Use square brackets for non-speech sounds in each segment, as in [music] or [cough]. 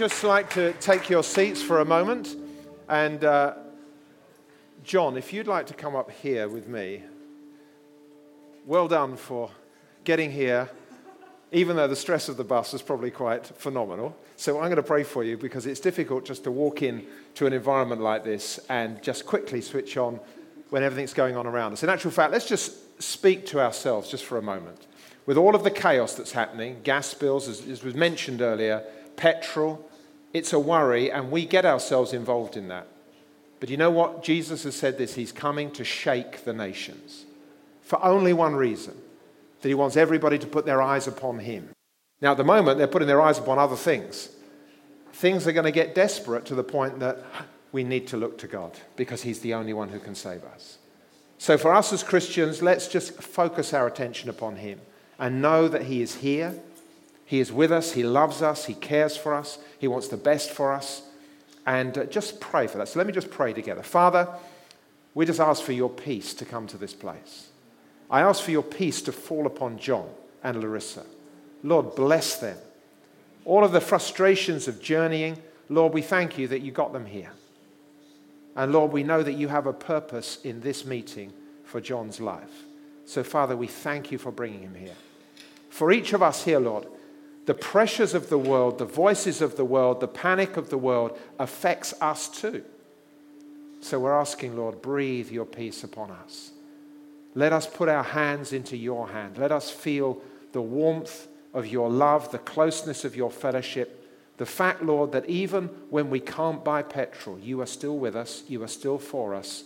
Just like to take your seats for a moment. And uh, John, if you'd like to come up here with me, well done for getting here, even though the stress of the bus was probably quite phenomenal. So I'm going to pray for you because it's difficult just to walk in to an environment like this and just quickly switch on when everything's going on around us. In actual fact, let's just speak to ourselves just for a moment. With all of the chaos that's happening, gas bills, as, as was mentioned earlier, petrol, it's a worry, and we get ourselves involved in that. But you know what? Jesus has said this He's coming to shake the nations for only one reason that He wants everybody to put their eyes upon Him. Now, at the moment, they're putting their eyes upon other things. Things are going to get desperate to the point that we need to look to God because He's the only one who can save us. So, for us as Christians, let's just focus our attention upon Him and know that He is here he is with us, He loves us, He cares for us, He wants the best for us. And uh, just pray for that. So let me just pray together. Father, we just ask for your peace to come to this place. I ask for your peace to fall upon John and Larissa. Lord, bless them. All of the frustrations of journeying, Lord, we thank you that you got them here. And Lord, we know that you have a purpose in this meeting for John's life. So, Father, we thank you for bringing him here. For each of us here, Lord, the pressures of the world, the voices of the world, the panic of the world affects us too. So we're asking, Lord, breathe your peace upon us. Let us put our hands into your hand. Let us feel the warmth of your love, the closeness of your fellowship. The fact, Lord, that even when we can't buy petrol, you are still with us, you are still for us,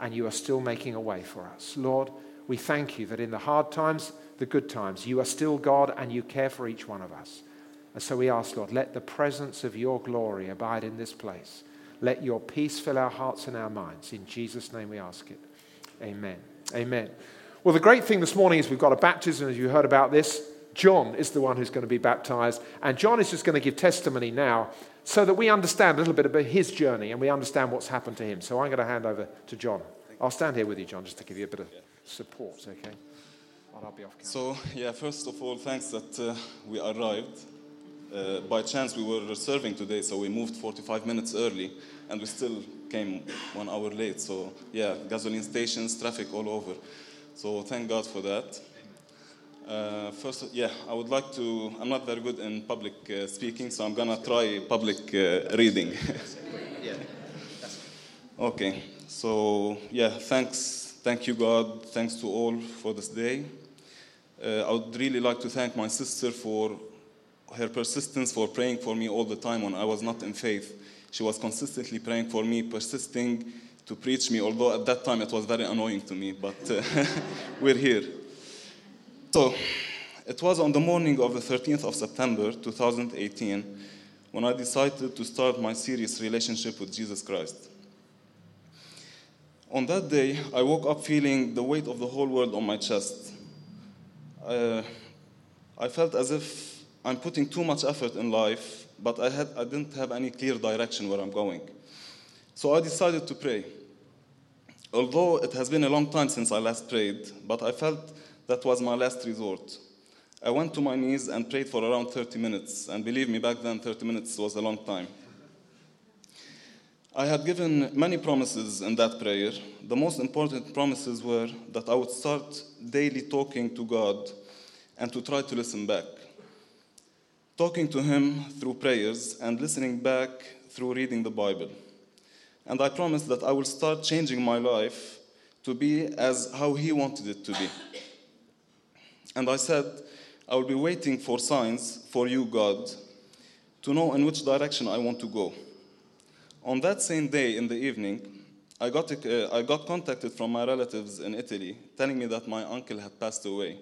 and you are still making a way for us. Lord, we thank you that in the hard times, the good times. You are still God and you care for each one of us. And so we ask, Lord, let the presence of your glory abide in this place. Let your peace fill our hearts and our minds. In Jesus' name we ask it. Amen. Amen. Well, the great thing this morning is we've got a baptism, as you heard about this. John is the one who's going to be baptized. And John is just going to give testimony now so that we understand a little bit about his journey and we understand what's happened to him. So I'm going to hand over to John. I'll stand here with you, John, just to give you a bit of support, okay? I'll be off camera. So, yeah, first of all, thanks that uh, we arrived. Uh, by chance, we were serving today, so we moved 45 minutes early, and we still came one hour late. So, yeah, gasoline stations, traffic all over. So, thank God for that. Uh, first, yeah, I would like to. I'm not very good in public uh, speaking, so I'm gonna try public uh, reading. [laughs] okay, so yeah, thanks, thank you, God. Thanks to all for this day. Uh, I would really like to thank my sister for her persistence for praying for me all the time when I was not in faith. She was consistently praying for me, persisting to preach me, although at that time it was very annoying to me, but uh, [laughs] we're here. So, it was on the morning of the 13th of September 2018 when I decided to start my serious relationship with Jesus Christ. On that day, I woke up feeling the weight of the whole world on my chest uh, I felt as if I'm putting too much effort in life, but I, had, I didn't have any clear direction where I'm going. So I decided to pray. Although it has been a long time since I last prayed, but I felt that was my last resort. I went to my knees and prayed for around 30 minutes, and believe me, back then 30 minutes was a long time. I had given many promises in that prayer. The most important promises were that I would start daily talking to God and to try to listen back. Talking to Him through prayers and listening back through reading the Bible. And I promised that I will start changing my life to be as how He wanted it to be. And I said, I will be waiting for signs for you, God, to know in which direction I want to go. On that same day in the evening, I got, uh, I got contacted from my relatives in Italy telling me that my uncle had passed away.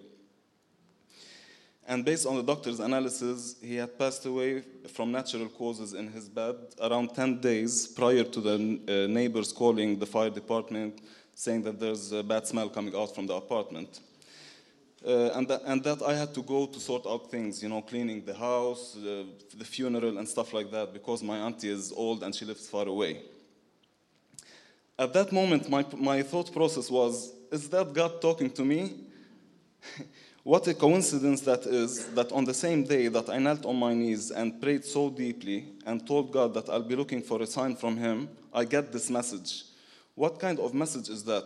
And based on the doctor's analysis, he had passed away from natural causes in his bed around 10 days prior to the uh, neighbors calling the fire department saying that there's a bad smell coming out from the apartment. Uh, and, that, and that I had to go to sort out things, you know, cleaning the house, uh, the funeral, and stuff like that, because my auntie is old and she lives far away. At that moment, my, my thought process was Is that God talking to me? [laughs] What a coincidence that is that on the same day that I knelt on my knees and prayed so deeply and told God that I'll be looking for a sign from Him, I get this message. What kind of message is that?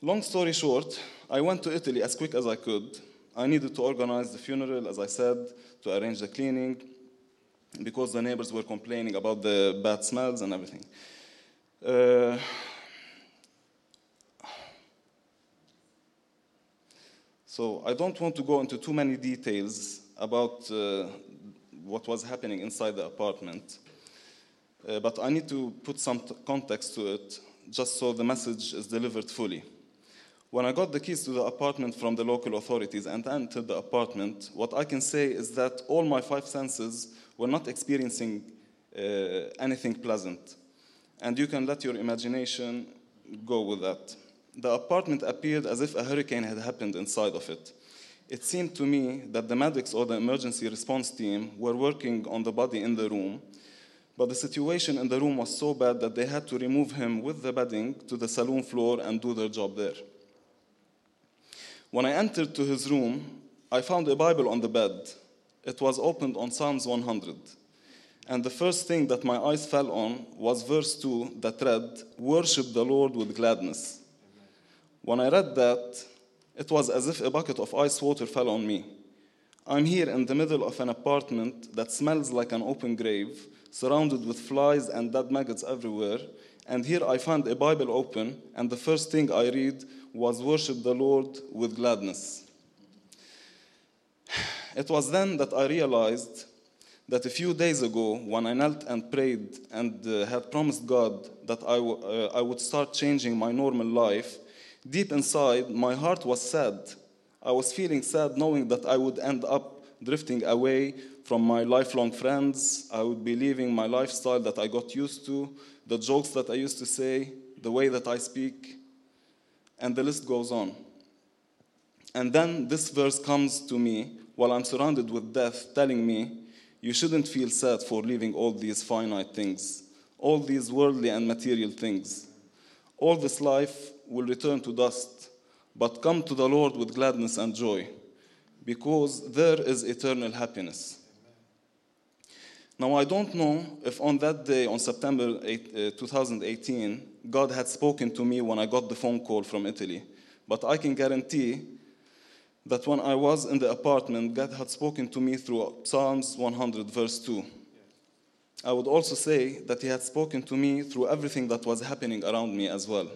Long story short, I went to Italy as quick as I could. I needed to organize the funeral, as I said, to arrange the cleaning, because the neighbors were complaining about the bad smells and everything. Uh, So I don't want to go into too many details about uh, what was happening inside the apartment, uh, but I need to put some context to it just so the message is delivered fully. When I got the keys to the apartment from the local authorities and entered the apartment, what I can say is that all my five senses were not experiencing uh, anything pleasant. And you can let your imagination go with that the apartment appeared as if a hurricane had happened inside of it. It seemed to me that the medics or the emergency response team were working on the body in the room, but the situation in the room was so bad that they had to remove him with the bedding to the saloon floor and do their job there. When I entered to his room, I found a Bible on the bed. It was opened on Psalms 100. And the first thing that my eyes fell on was verse 2 that read, Worship the Lord with gladness. When I read that, it was as if a bucket of ice water fell on me. I'm here in the middle of an apartment that smells like an open grave, surrounded with flies and dead maggots everywhere. And here I find a Bible open, and the first thing I read was Worship the Lord with gladness. It was then that I realized that a few days ago, when I knelt and prayed and uh, had promised God that I, uh, I would start changing my normal life, Deep inside, my heart was sad. I was feeling sad knowing that I would end up drifting away from my lifelong friends. I would be leaving my lifestyle that I got used to, the jokes that I used to say, the way that I speak, and the list goes on. And then this verse comes to me while I'm surrounded with death, telling me, You shouldn't feel sad for leaving all these finite things, all these worldly and material things. All this life will return to dust, but come to the Lord with gladness and joy, because there is eternal happiness. Now, I don't know if on that day, on September 8, uh, 2018, God had spoken to me when I got the phone call from Italy, but I can guarantee that when I was in the apartment, God had spoken to me through Psalms 100, verse 2. I would also say that He had spoken to me through everything that was happening around me as well.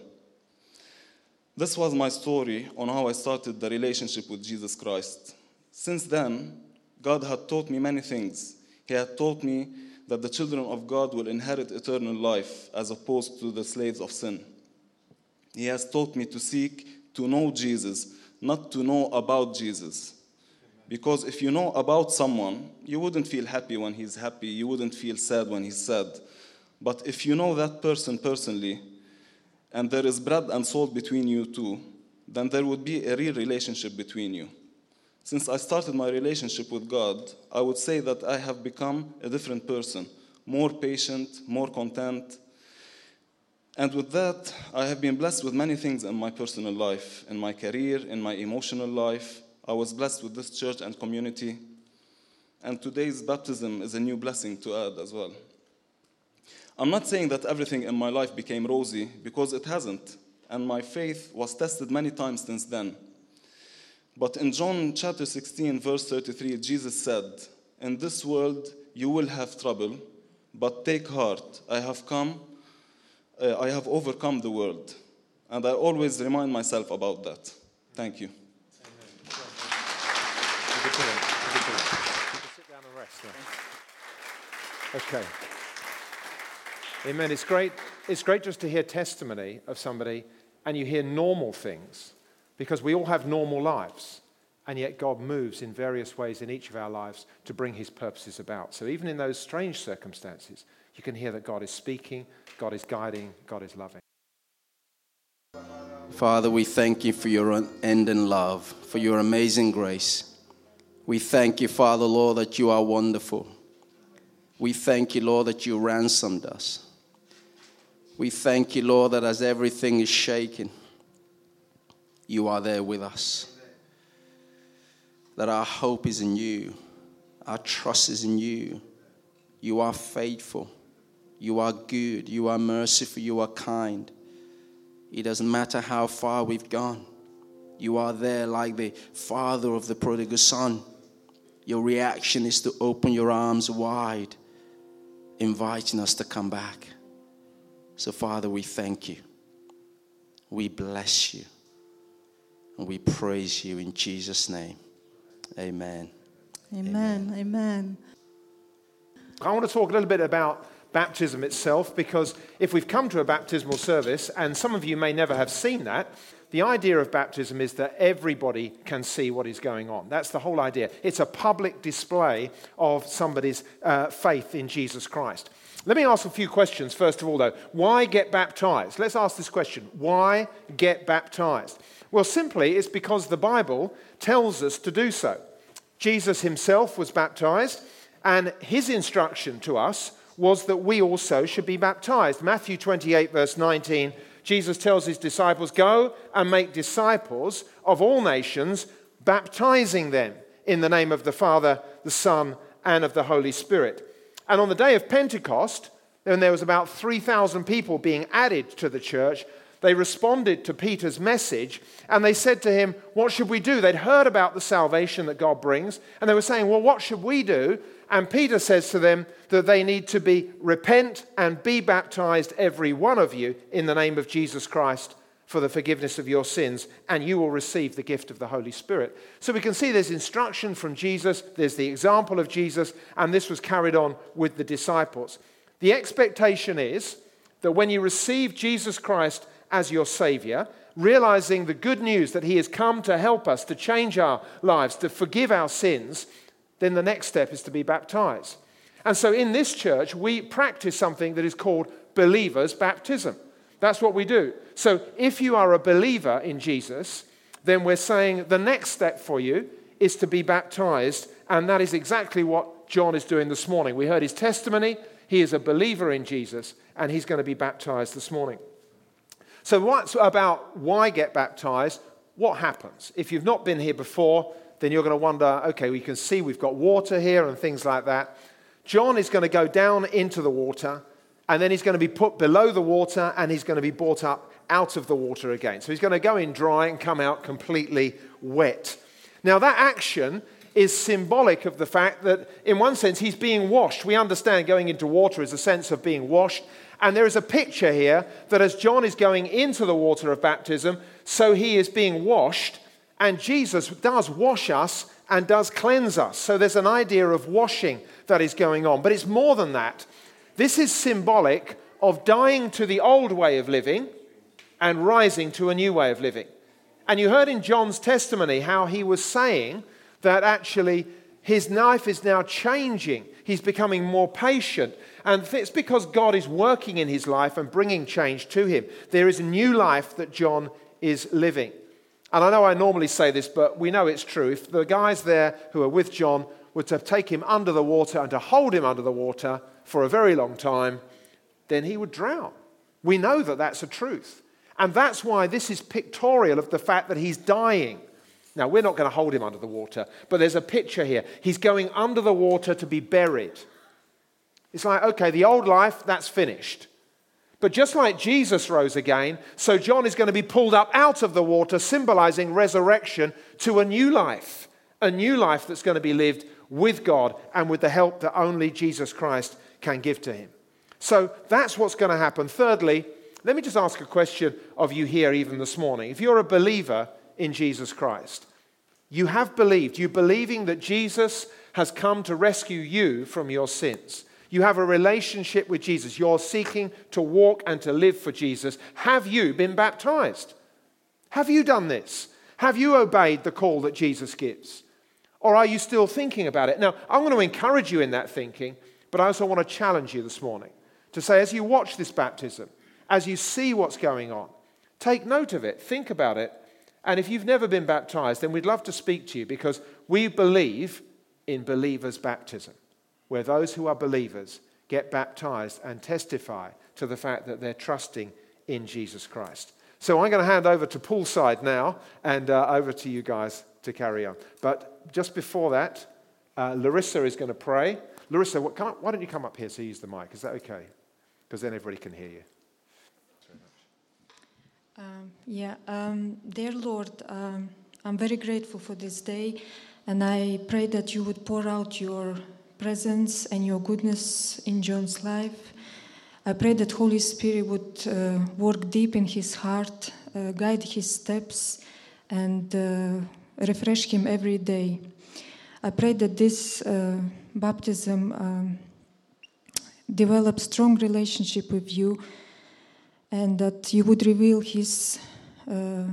This was my story on how I started the relationship with Jesus Christ. Since then, God had taught me many things. He had taught me that the children of God will inherit eternal life as opposed to the slaves of sin. He has taught me to seek to know Jesus, not to know about Jesus. Because if you know about someone, you wouldn't feel happy when he's happy, you wouldn't feel sad when he's sad. But if you know that person personally, and there is bread and salt between you two, then there would be a real relationship between you. Since I started my relationship with God, I would say that I have become a different person, more patient, more content. And with that, I have been blessed with many things in my personal life, in my career, in my emotional life. I was blessed with this church and community. And today's baptism is a new blessing to add as well. I'm not saying that everything in my life became rosy because it hasn't, and my faith was tested many times since then. But in John chapter 16, verse 33, Jesus said, In this world you will have trouble, but take heart, I have come, uh, I have overcome the world. And I always remind myself about that. Thank you. Okay. Amen. It's great, it's great just to hear testimony of somebody and you hear normal things because we all have normal lives. And yet God moves in various ways in each of our lives to bring his purposes about. So even in those strange circumstances, you can hear that God is speaking, God is guiding, God is loving. Father, we thank you for your unending love, for your amazing grace. We thank you, Father, Lord, that you are wonderful. We thank you, Lord, that you ransomed us. We thank you, Lord, that as everything is shaken, you are there with us. that our hope is in you, our trust is in you. You are faithful, you are good, you are merciful, you are kind. It doesn't matter how far we've gone, you are there like the father of the prodigal son. Your reaction is to open your arms wide, inviting us to come back. So, Father, we thank you. We bless you. And we praise you in Jesus' name. Amen. Amen. Amen. I want to talk a little bit about baptism itself because if we've come to a baptismal service, and some of you may never have seen that, the idea of baptism is that everybody can see what is going on. That's the whole idea. It's a public display of somebody's uh, faith in Jesus Christ. Let me ask a few questions, first of all, though. Why get baptized? Let's ask this question Why get baptized? Well, simply, it's because the Bible tells us to do so. Jesus himself was baptized, and his instruction to us was that we also should be baptized. Matthew 28, verse 19, Jesus tells his disciples, Go and make disciples of all nations, baptizing them in the name of the Father, the Son, and of the Holy Spirit. And on the day of Pentecost, when there was about 3,000 people being added to the church, they responded to Peter's message and they said to him, What should we do? They'd heard about the salvation that God brings, and they were saying, Well, what should we do? And Peter says to them that they need to be repent and be baptized, every one of you, in the name of Jesus Christ for the forgiveness of your sins, and you will receive the gift of the Holy Spirit. So we can see there's instruction from Jesus, there's the example of Jesus, and this was carried on with the disciples. The expectation is that when you receive Jesus Christ as your Savior, realizing the good news that He has come to help us, to change our lives, to forgive our sins, then the next step is to be baptized. And so in this church, we practice something that is called believer's baptism. That's what we do. So if you are a believer in Jesus, then we're saying the next step for you is to be baptized. And that is exactly what John is doing this morning. We heard his testimony. He is a believer in Jesus, and he's going to be baptized this morning. So, what's about why get baptized? What happens? If you've not been here before, then you're going to wonder okay, we can see we've got water here and things like that. John is going to go down into the water, and then he's going to be put below the water, and he's going to be brought up out of the water again. So he's going to go in dry and come out completely wet. Now, that action is symbolic of the fact that, in one sense, he's being washed. We understand going into water is a sense of being washed. And there is a picture here that as John is going into the water of baptism, so he is being washed. And Jesus does wash us and does cleanse us. So there's an idea of washing that is going on. But it's more than that. This is symbolic of dying to the old way of living and rising to a new way of living. And you heard in John's testimony how he was saying that actually his life is now changing. He's becoming more patient. And it's because God is working in his life and bringing change to him. There is a new life that John is living. And I know I normally say this, but we know it's true. If the guys there who are with John were to take him under the water and to hold him under the water for a very long time, then he would drown. We know that that's a truth. And that's why this is pictorial of the fact that he's dying. Now, we're not going to hold him under the water, but there's a picture here. He's going under the water to be buried. It's like, okay, the old life, that's finished. But just like Jesus rose again, so John is going to be pulled up out of the water, symbolizing resurrection to a new life, a new life that's going to be lived with God and with the help that only Jesus Christ can give to him. So that's what's going to happen. Thirdly, let me just ask a question of you here, even this morning. If you're a believer in Jesus Christ, you have believed, you believing that Jesus has come to rescue you from your sins. You have a relationship with Jesus. You're seeking to walk and to live for Jesus. Have you been baptized? Have you done this? Have you obeyed the call that Jesus gives? Or are you still thinking about it? Now, I'm going to encourage you in that thinking, but I also want to challenge you this morning to say, as you watch this baptism, as you see what's going on, take note of it, think about it, and if you've never been baptized, then we'd love to speak to you because we believe in believers' baptism where those who are believers get baptized and testify to the fact that they're trusting in Jesus Christ. So I'm going to hand over to poolside now and uh, over to you guys to carry on. But just before that, uh, Larissa is going to pray. Larissa, what, up, why don't you come up here so you use the mic? Is that okay? Because then everybody can hear you. Um, yeah, um, dear Lord, um, I'm very grateful for this day, and I pray that you would pour out your presence and your goodness in John's life. I pray that Holy Spirit would uh, work deep in his heart, uh, guide his steps, and uh, refresh him every day. I pray that this uh, baptism um, develop strong relationship with you and that you would reveal his uh,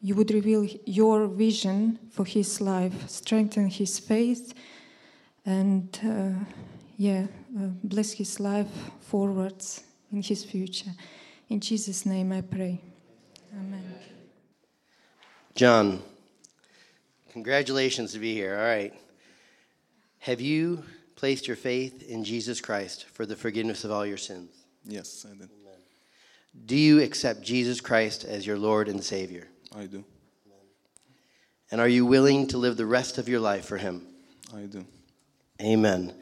you would reveal your vision for his life strengthen his faith and uh, yeah Uh, bless his life forwards in his future in jesus name i pray amen john congratulations to be here all right have you placed your faith in jesus christ for the forgiveness of all your sins Yes, I did. do you accept Jesus Christ as your Lord and Savior? I do. And are you willing to live the rest of your life for Him? I do. Amen.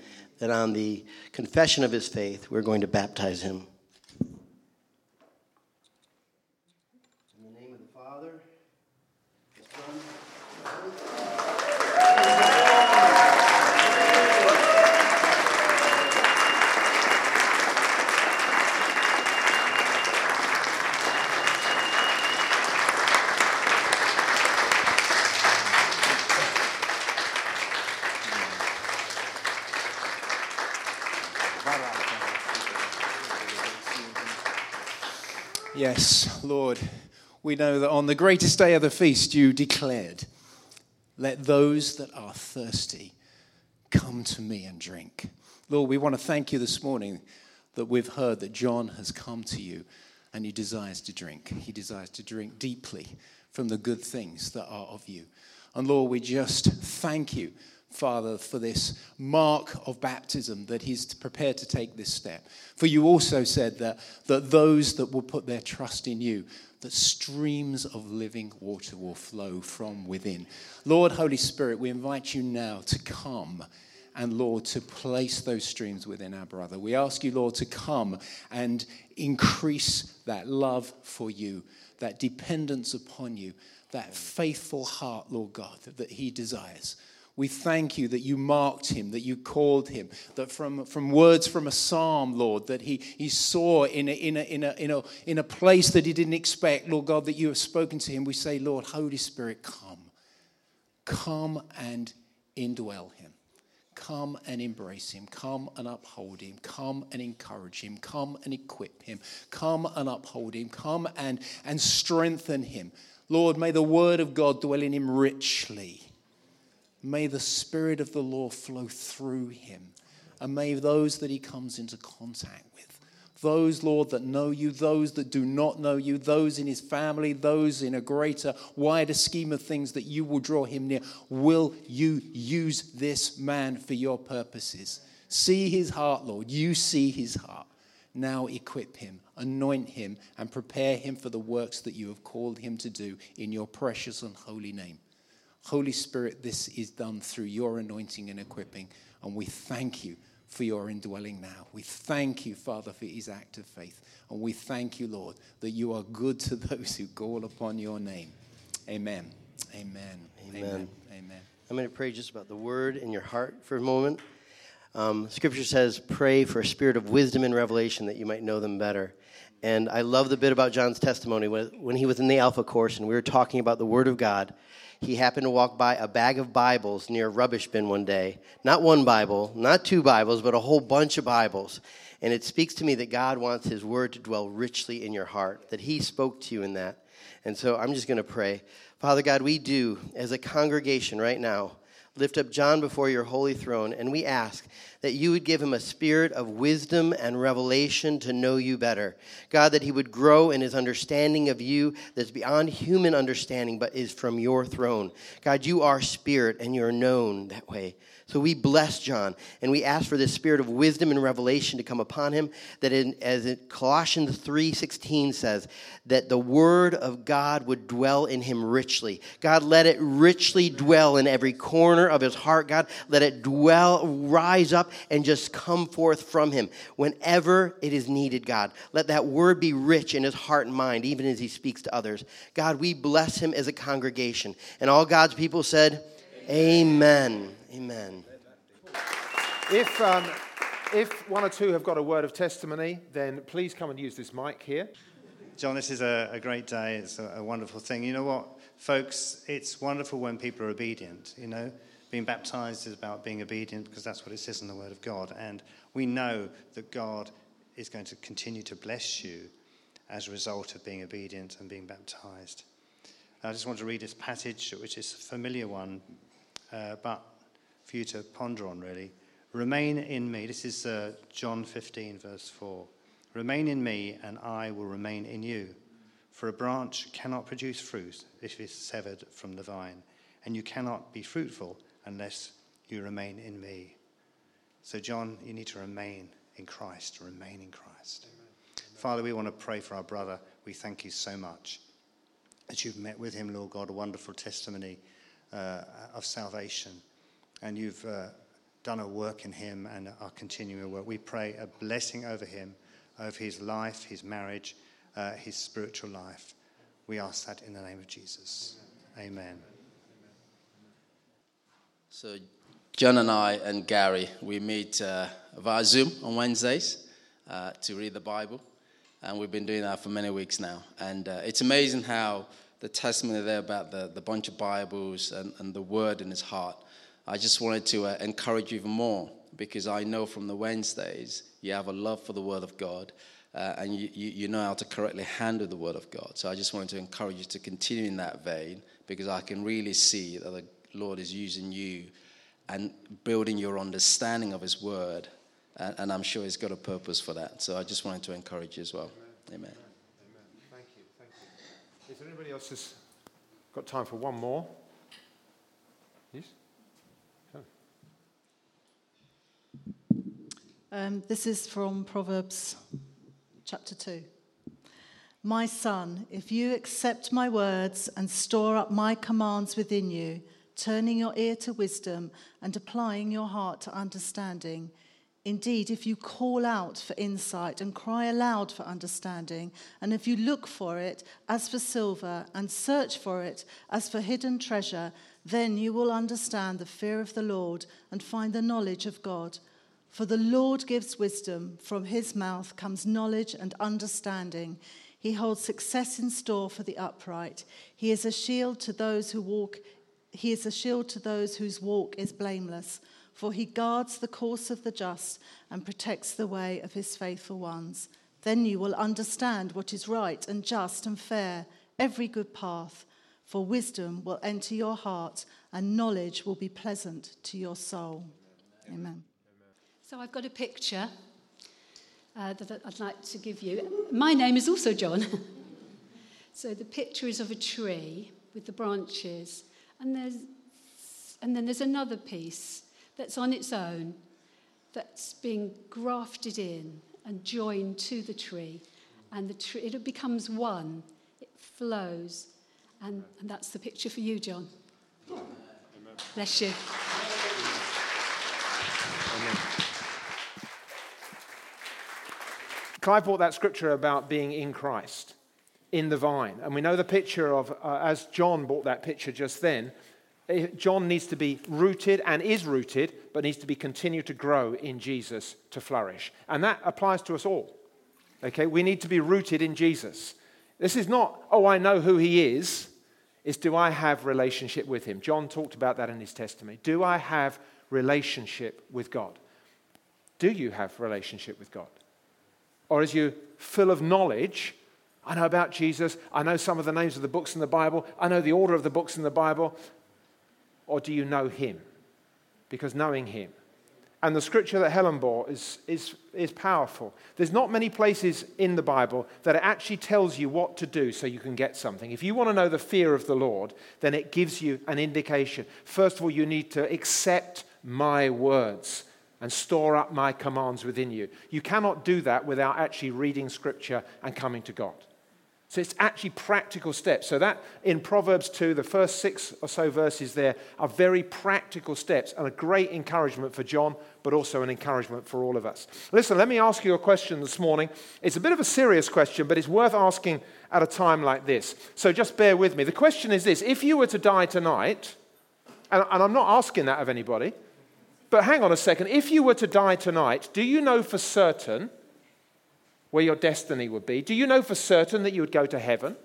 That on the confession of His faith, we're going to baptize Him. In the name of the Father, the Son, and the Holy Spirit. Yes, Lord, we know that on the greatest day of the feast you declared, Let those that are thirsty come to me and drink. Lord, we want to thank you this morning that we've heard that John has come to you and he desires to drink. He desires to drink deeply from the good things that are of you. And Lord, we just thank you Father, for this mark of baptism that he's prepared to take this step. For you also said that, that those that will put their trust in you, that streams of living water will flow from within. Lord, Holy Spirit, we invite you now to come and Lord, to place those streams within our brother. We ask you, Lord, to come and increase that love for you, that dependence upon you, that faithful heart, Lord God, that he desires. We thank you that you marked him, that you called him, that from, from words from a psalm, Lord, that he, he saw in a, in, a, in, a, in, a, in a place that he didn't expect, Lord God, that you have spoken to him. We say, Lord, Holy Spirit, come. Come and indwell him. Come and embrace him. Come and uphold him. Come and encourage him. Come and equip him. Come and uphold him. Come and, and strengthen him. Lord, may the word of God dwell in him richly. May the Spirit of the Lord flow through him. And may those that he comes into contact with, those, Lord, that know you, those that do not know you, those in his family, those in a greater, wider scheme of things that you will draw him near, will you use this man for your purposes? See his heart, Lord. You see his heart. Now equip him, anoint him, and prepare him for the works that you have called him to do in your precious and holy name. Holy Spirit, this is done through your anointing and equipping, and we thank you for your indwelling now. We thank you, Father, for his act of faith, and we thank you, Lord, that you are good to those who call upon your name. Amen. Amen. Amen. Amen. I'm going to pray just about the word in your heart for a moment. Um, scripture says, pray for a spirit of wisdom and revelation that you might know them better. And I love the bit about John's testimony. When, he was in the Alpha course and we were talking about the Word of God, he happened to walk by a bag of Bibles near a rubbish bin one day. Not one Bible, not two Bibles, but a whole bunch of Bibles. And it speaks to me that God wants His Word to dwell richly in your heart, that He spoke to you in that. And so I'm just going to pray. Father God, we do, as a congregation right now, lift up John before your holy throne, and we ask that you would give him a spirit of wisdom and revelation to know you better. God, that he would grow in his understanding of you that's beyond human understanding, but is from your throne. God, you are spirit and you're known that way. So we bless John and we ask for this spirit of wisdom and revelation to come upon him that in, as in Colossians 3:16 says that the word of God would dwell in him richly. God let it richly dwell in every corner of his heart. God let it dwell rise up and just come forth from him whenever it is needed, God. Let that word be rich in his heart and mind even as he speaks to others. God, we bless him as a congregation. And all God's people said, Amen. Amen. If, um, if one or two have got a word of testimony, then please come and use this mic here. John, this is a, a great day. It's a, a, wonderful thing. You know what, folks? It's wonderful when people are obedient. You know, being baptized is about being obedient because that's what it says in the Word of God. And we know that God is going to continue to bless you as a result of being obedient and being baptized. I just want to read this passage, which is a familiar one, uh, but for you to ponder on, really. Remain in me. This is uh, John 15, verse 4. Remain in me, and I will remain in you. For a branch cannot produce fruit if it is severed from the vine, and you cannot be fruitful unless you remain in me. So, John, you need to remain in Christ, remain in Christ. Amen. Father, we want to pray for our brother. We thank you so much that you've met with him, Lord God, a wonderful testimony uh, of salvation. And you've uh, done a work in him and are continuing a work. We pray a blessing over him, over his life, his marriage, uh, his spiritual life. We ask that in the name of Jesus. Amen. Amen. So, John and I and Gary, we meet uh, via Zoom on Wednesdays uh, to read the Bible. And we've been doing that for many weeks now. And uh, it's amazing how the testimony there about the, the bunch of Bibles and, and the word in his heart. I just wanted to uh, encourage you even more because I know from the Wednesdays you have a love for the Word of God uh, and you, you, you, know how to correctly handle the Word of God. So I just wanted to encourage you to continue in that vein because I can really see that the Lord is using you and building your understanding of His Word. And, and I'm sure He's got a purpose for that. So I just wanted to encourage you as well. Amen. Amen. Thank you. Thank you. Is there anybody else who's got time for one more? Yes? Um, this is from Proverbs chapter 2. My son, if you accept my words and store up my commands within you, turning your ear to wisdom and applying your heart to understanding, Indeed, if you call out for insight and cry aloud for understanding, and if you look for it as for silver and search for it as for hidden treasure, then you will understand the fear of the Lord and find the knowledge of God. For the Lord gives wisdom, from his mouth comes knowledge and understanding. He holds success in store for the upright. He is a shield to those who walk he is a shield to those whose walk is blameless, for he guards the course of the just and protects the way of his faithful ones. Then you will understand what is right and just and fair, every good path, for wisdom will enter your heart and knowledge will be pleasant to your soul. Amen. So I've got a picture uh, that I'd like to give you. My name is also John. [laughs] so the picture is of a tree with the branches, and there's and then there's another piece that's on its own, that's being grafted in and joined to the tree, and the tree it becomes one. It flows, and, and that's the picture for you, John. Amen. Bless you. Clive brought that scripture about being in Christ, in the vine. And we know the picture of, uh, as John brought that picture just then, eh, John needs to be rooted and is rooted, but needs to be continued to grow in Jesus to flourish. And that applies to us all. Okay, we need to be rooted in Jesus. This is not, oh, I know who he is. It's do I have relationship with him? John talked about that in his testimony. Do I have relationship with God? Do you have relationship with God? Or as you full of knowledge, I know about Jesus, I know some of the names of the books in the Bible, I know the order of the books in the Bible, or do you know him? Because knowing him And the scripture that Helen bore is, is, is powerful. There's not many places in the Bible that it actually tells you what to do so you can get something. If you want to know the fear of the Lord, then it gives you an indication. First of all, you need to accept my words and store up my commands within you. You cannot do that without actually reading scripture and coming to God. So it's actually practical steps. So that in Proverbs 2, the first six or so verses there are very practical steps and a great encouragement for John, but also an encouragement for all of us. Listen, let me ask you a question this morning. It's a bit of a serious question, but it's worth asking at a time like this. So just bear with me. The question is this if you were to die tonight, and, and I'm not asking that of anybody, but hang on a second. If you were to die tonight, do you know for certain where your destiny would be? Do you know for certain that you would go to heaven?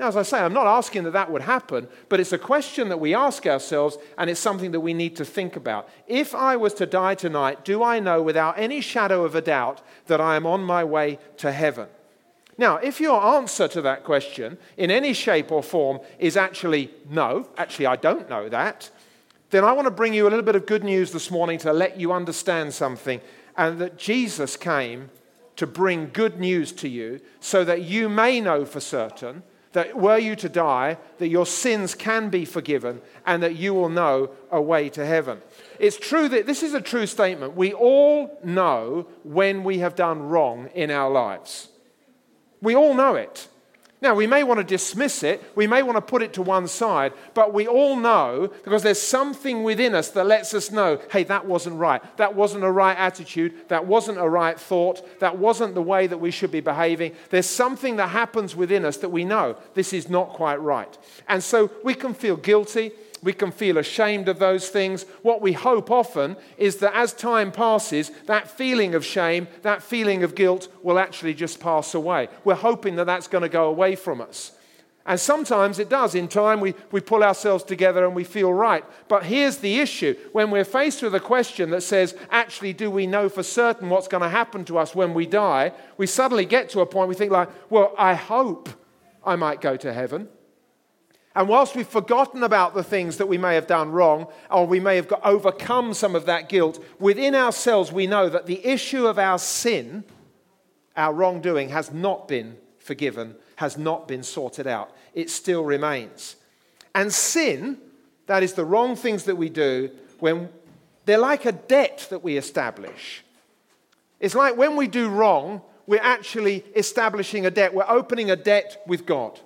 Now, as I say, I'm not asking that that would happen, but it's a question that we ask ourselves, and it's something that we need to think about. If I was to die tonight, do I know without any shadow of a doubt that I am on my way to heaven? Now, if your answer to that question in any shape or form is actually no, actually, I don't know that, then I want to bring you a little bit of good news this morning to let you understand something, and that Jesus came to bring good news to you so that you may know for certain that were you to die, that your sins can be forgiven and that you will know a way to heaven. It's true that this is a true statement. We all know when we have done wrong in our lives. We all know it. Now, we may want to dismiss it, we may want to put it to one side, but we all know because there's something within us that lets us know hey, that wasn't right. That wasn't a right attitude. That wasn't a right thought. That wasn't the way that we should be behaving. There's something that happens within us that we know this is not quite right. And so we can feel guilty we can feel ashamed of those things. What we hope often is that as time passes, that feeling of shame, that feeling of guilt will actually just pass away. We're hoping that that's going to go away from us. And sometimes it does. In time, we, we pull ourselves together and we feel right. But here's the issue when we're faced with a question that says, actually, do we know for certain what's going to happen to us when we die? We suddenly get to a point we think, like, well, I hope I might go to heaven. And whilst we've forgotten about the things that we may have done wrong, or we may have overcome some of that guilt, within ourselves we know that the issue of our sin, our wrongdoing, has not been forgiven, has not been sorted out. It still remains. And sin, that is the wrong things that we do, when they're like a debt that we establish. It's like when we do wrong, we're actually establishing a debt, we're opening a debt with God.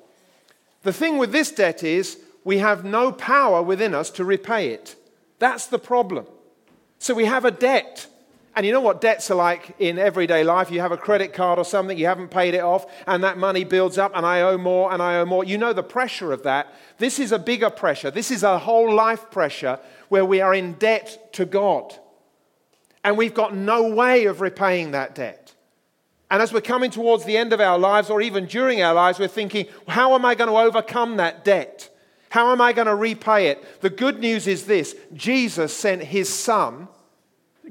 The thing with this debt is we have no power within us to repay it. That's the problem. So we have a debt. And you know what debts are like in everyday life? You have a credit card or something, you haven't paid it off, and that money builds up, and I owe more, and I owe more. You know the pressure of that. This is a bigger pressure. This is a whole life pressure where we are in debt to God. And we've got no way of repaying that debt. And as we're coming towards the end of our lives, or even during our lives, we're thinking, how am I going to overcome that debt? How am I going to repay it? The good news is this Jesus sent his son.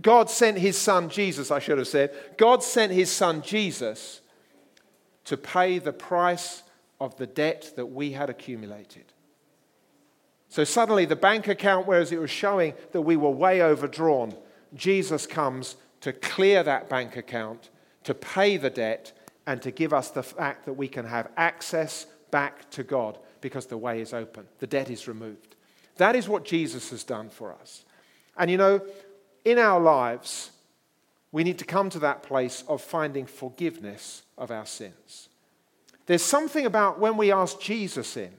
God sent his son, Jesus, I should have said. God sent his son, Jesus, to pay the price of the debt that we had accumulated. So suddenly, the bank account, whereas it was showing that we were way overdrawn, Jesus comes to clear that bank account to pay the debt and to give us the fact that we can have access back to God because the way is open. The debt is removed. That is what Jesus has done for us. And you know, in our lives, we need to come to that place of finding forgiveness of our sins. There's something about when we ask Jesus in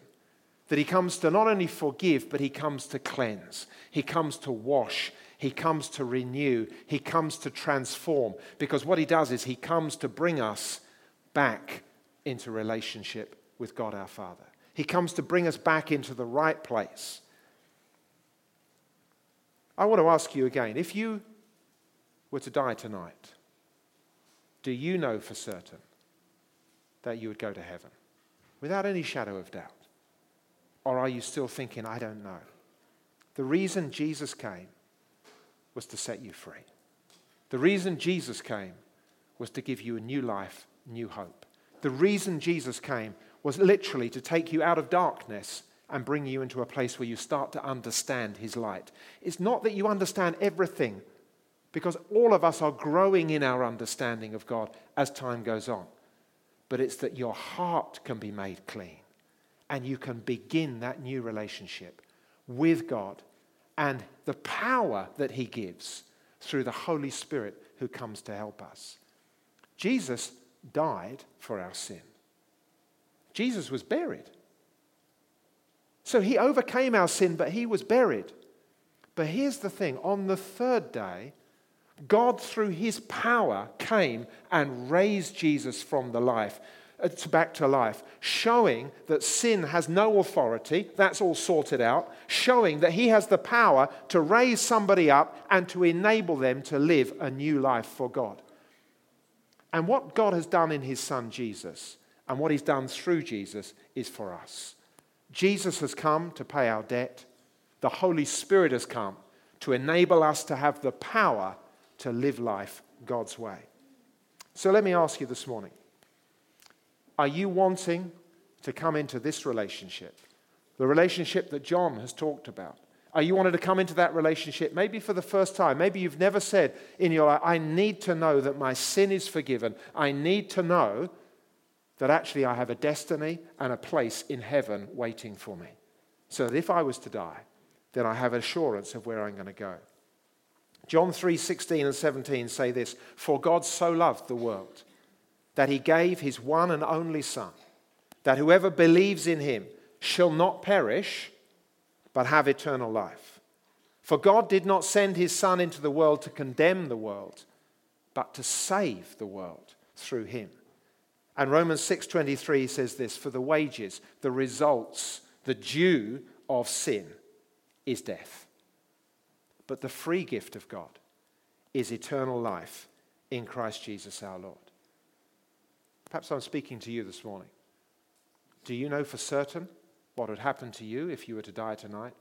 that he comes to not only forgive, but he comes to cleanse, he comes to wash, he comes to renew, He comes to transform. Because what He does is He comes to bring us back into relationship with God our Father. He comes to bring us back into the right place. I want to ask you again if you were to die tonight, do you know for certain that you would go to heaven without any shadow of doubt? Or are you still thinking, I don't know? The reason Jesus came was to set you free. The reason Jesus came was to give you a new life, new hope. The reason Jesus came was literally to take you out of darkness and bring you into a place where you start to understand his light. It's not that you understand everything because all of us are growing in our understanding of God as time goes on. But it's that your heart can be made clean and you can begin that new relationship with God and the power that He gives through the Holy Spirit who comes to help us. Jesus died for our sin. Jesus was buried. So he overcame our sin, but he was buried. But here's the thing on the third day, God, through his power, came and raised Jesus from the life. Back to life, showing that sin has no authority, that's all sorted out, showing that he has the power to raise somebody up and to enable them to live a new life for God. And what God has done in his son Jesus and what he's done through Jesus is for us. Jesus has come to pay our debt, the Holy Spirit has come to enable us to have the power to live life God's way. So let me ask you this morning are you wanting to come into this relationship? The relationship that John has talked about. Are you wanting to come into that relationship maybe for the first time? Maybe you've never said in your life, I need to know that my sin is forgiven. I need to know that actually I have a destiny and a place in heaven waiting for me. So that if I was to die, then I have assurance of where I'm going to go. John 3 16 and 17 say this For God so loved the world that he gave his one and only Son, that whoever believes in him shall not perish, but have eternal life. For God did not send his Son into the world to condemn the world, but to save the world through him. And Romans 6:23 says this, for the wages, the results, the due of sin is death. But the free gift of God is eternal life in Christ Jesus our Lord. Perhaps I'm speaking to you this morning. Do you know for certain what would happen to you if you were to die tonight?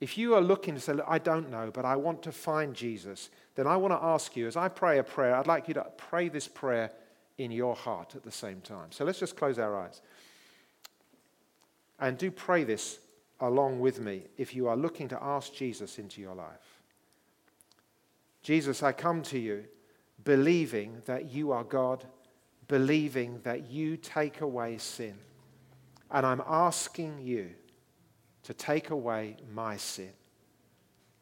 If you are looking to say, I don't know, but I want to find Jesus, then I want to ask you, as I pray a prayer, I'd like you to pray this prayer in your heart at the same time. So let's just close our eyes. And do pray this along with me if you are looking to ask Jesus into your life. Jesus, I come to you believing that you are God believing that you take away sin. And I'm asking you to take away my sin.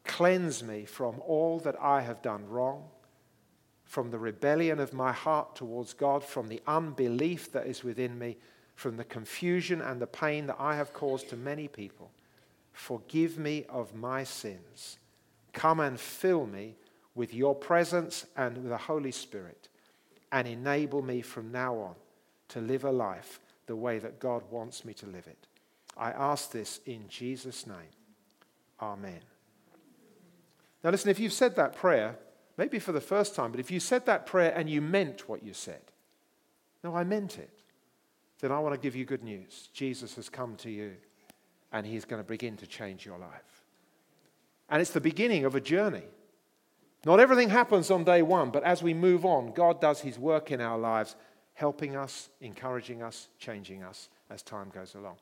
Cleanse me from all that I have done wrong, from the rebellion of my heart towards God, from the unbelief that is within me, from the confusion and the pain that I have caused to many people. Forgive me of my sins. Come and fill me with your presence and with the Holy Spirit and enable me from now on to live a life the way that God wants me to live it. I ask this in Jesus' name. Amen. Now, listen, if you've said that prayer, maybe for the first time, but if you said that prayer and you meant what you said, no, I meant it, then I want to give you good news. Jesus has come to you and he's going to begin to change your life. And it's the beginning of a journey. Not everything happens on day one, but as we move on, God does his work in our lives, helping us, encouraging us, changing us as time goes along.